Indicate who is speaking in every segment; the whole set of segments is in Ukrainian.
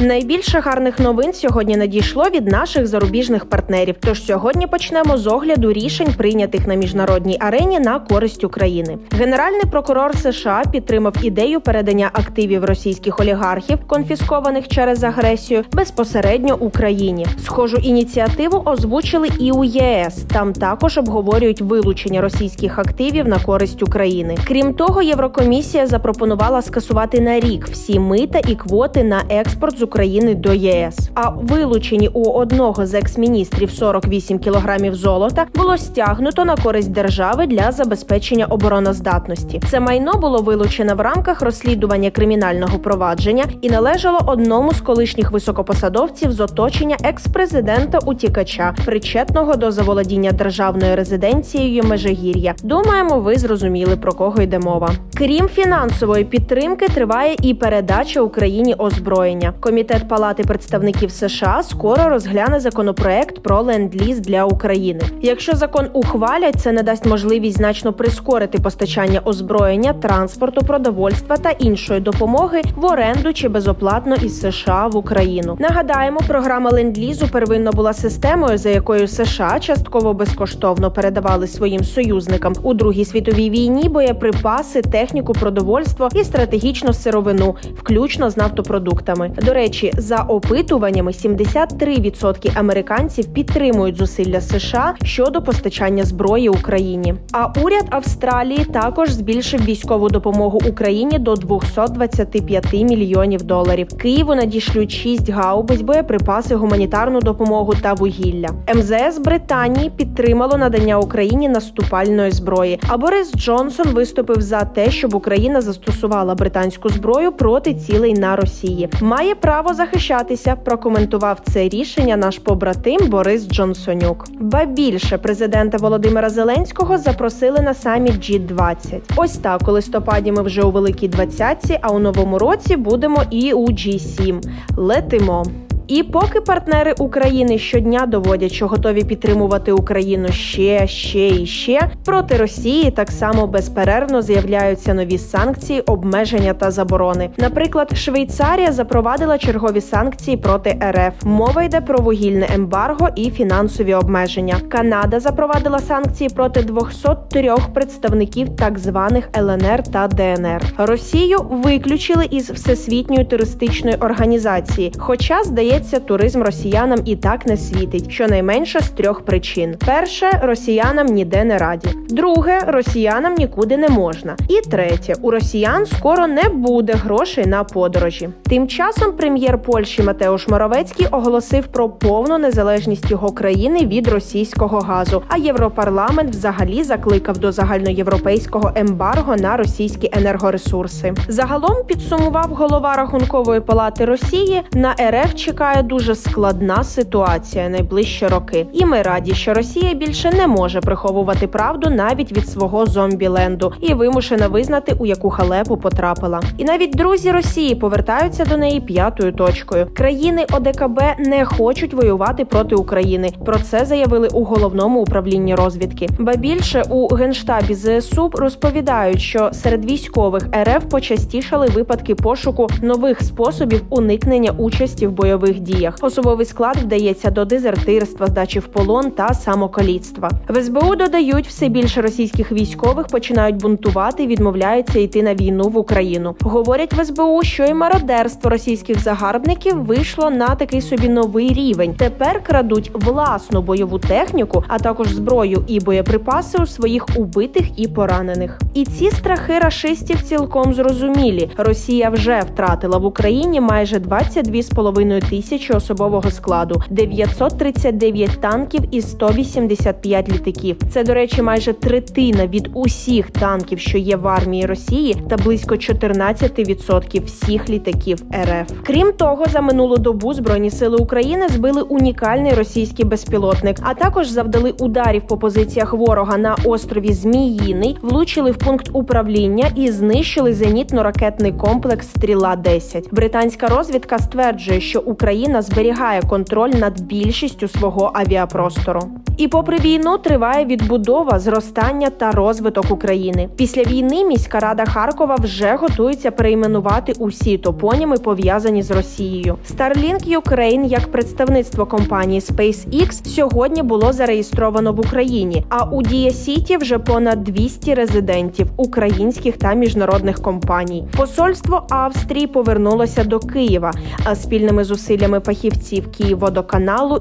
Speaker 1: Найбільше гарних новин сьогодні надійшло від наших зарубіжних партнерів. Тож сьогодні почнемо з огляду рішень, прийнятих на міжнародній арені на користь України. Генеральний прокурор США підтримав ідею передання активів російських олігархів, конфіскованих через агресію, безпосередньо Україні. Схожу ініціативу озвучили і у ЄС. Там також обговорюють вилучення російських активів на користь України. Крім того, Єврокомісія запропонувала скасувати на рік всі мита і квоти на експорт з України до ЄС. А вилучені у одного з екс-міністрів 48 кілограмів золота було стягнуто на користь держави для забезпечення обороноздатності. Це майно було вилучене в рамках розслідування кримінального провадження і належало одному з колишніх високопосадовців з оточення екс-президента утікача, причетного до заволодіння державною резиденцією Межигір'я. Думаємо, ви зрозуміли про кого йде мова. Крім фінансової підтримки, триває і передача Україні озброєння. Комітет Палати представників США скоро розгляне законопроект про ленд-ліз для України. Якщо закон ухвалять, це надасть можливість значно прискорити постачання озброєння, транспорту, продовольства та іншої допомоги в оренду чи безоплатно із США в Україну. Нагадаємо, програма ленд-лізу первинно була системою, за якою США частково безкоштовно передавали своїм союзникам у Другій світовій війні боєприпаси, техніку, продовольство і стратегічну сировину, включно з нафтопродуктами. До речі речі, за опитуваннями 73% американців підтримують зусилля США щодо постачання зброї Україні. А уряд Австралії також збільшив військову допомогу Україні до 225 мільйонів доларів. Києву надішлють 6 гаубиць, боєприпаси, гуманітарну допомогу та вугілля. МЗС Британії підтримало надання Україні наступальної зброї. А Борис Джонсон виступив за те, щоб Україна застосувала британську зброю проти цілей на Росії. Має право право захищатися. Прокоментував це рішення наш побратим Борис Джонсонюк. Ба більше президента Володимира Зеленського запросили на саміт G20. Ось так у листопаді ми вже у великій двадцятці, а у новому році будемо і у G7. Летимо. І поки партнери України щодня доводять, що готові підтримувати Україну ще, ще і ще проти Росії, так само безперервно з'являються нові санкції, обмеження та заборони. Наприклад, Швейцарія запровадила чергові санкції проти РФ. Мова йде про вугільне ембарго і фінансові обмеження. Канада запровадила санкції проти 203 представників так званих ЛНР та ДНР. Росію виключили із всесвітньої туристичної організації, хоча здається здається, туризм росіянам і так не світить, щонайменше з трьох причин: перше росіянам ніде не раді, друге росіянам нікуди не можна. І третє у росіян скоро не буде грошей на подорожі. Тим часом прем'єр Польщі Матеуш Моровецький оголосив про повну незалежність його країни від російського газу. А європарламент взагалі закликав до загальноєвропейського ембарго на російські енергоресурси. Загалом підсумував голова рахункової палати Росії на РФ чекає чекає дуже складна ситуація найближчі роки, і ми раді, що Росія більше не може приховувати правду навіть від свого зомбіленду і вимушена визнати, у яку халепу потрапила. І навіть друзі Росії повертаються до неї п'ятою точкою. Країни ОДКБ не хочуть воювати проти України. Про це заявили у головному управлінні розвідки. Ба більше у генштабі ЗСУ розповідають, що серед військових РФ почастішали випадки пошуку нових способів уникнення участі в бойових бойових діях. Особовий склад вдається до дезертирства, здачі в полон та самокаліцтва. В СБУ додають все більше російських військових починають бунтувати, відмовляються йти на війну в Україну. Говорять в СБУ, що і мародерство російських загарбників вийшло на такий собі новий рівень. Тепер крадуть власну бойову техніку, а також зброю і боєприпаси у своїх убитих і поранених. І ці страхи рашистів цілком зрозумілі. Росія вже втратила в Україні майже 22,5 тисячі тисячі особового складу, 939 танків і 185 літаків. Це, до речі, майже третина від усіх танків, що є в армії Росії, та близько 14% всіх літаків РФ. Крім того, за минулу добу збройні сили України збили унікальний російський безпілотник, а також завдали ударів по позиціях ворога на острові Зміїний, влучили в пункт управління і знищили зенітно-ракетний комплекс Стріла 10 Британська розвідка стверджує, що Україна Україна зберігає контроль над більшістю свого авіапростору. І, попри війну, триває відбудова, зростання та розвиток України. Після війни міська рада Харкова вже готується перейменувати усі топоніми, пов'язані з Росією. Starlink Ukraine, як представництво компанії SpaceX, сьогодні було зареєстровано в Україні. А у Дія Сіті вже понад 200 резидентів українських та міжнародних компаній. Посольство Австрії повернулося до Києва, а спільними зусиллями фахівців Київводоканалу,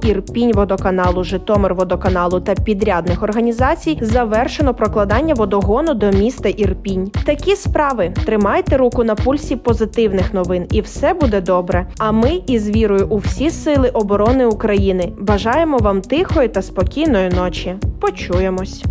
Speaker 1: Житомир водоканалу та підрядних організацій завершено прокладання водогону до міста Ірпінь. Такі справи тримайте руку на пульсі позитивних новин, і все буде добре. А ми із вірою у всі сили оборони України бажаємо вам тихої та спокійної ночі. Почуємось.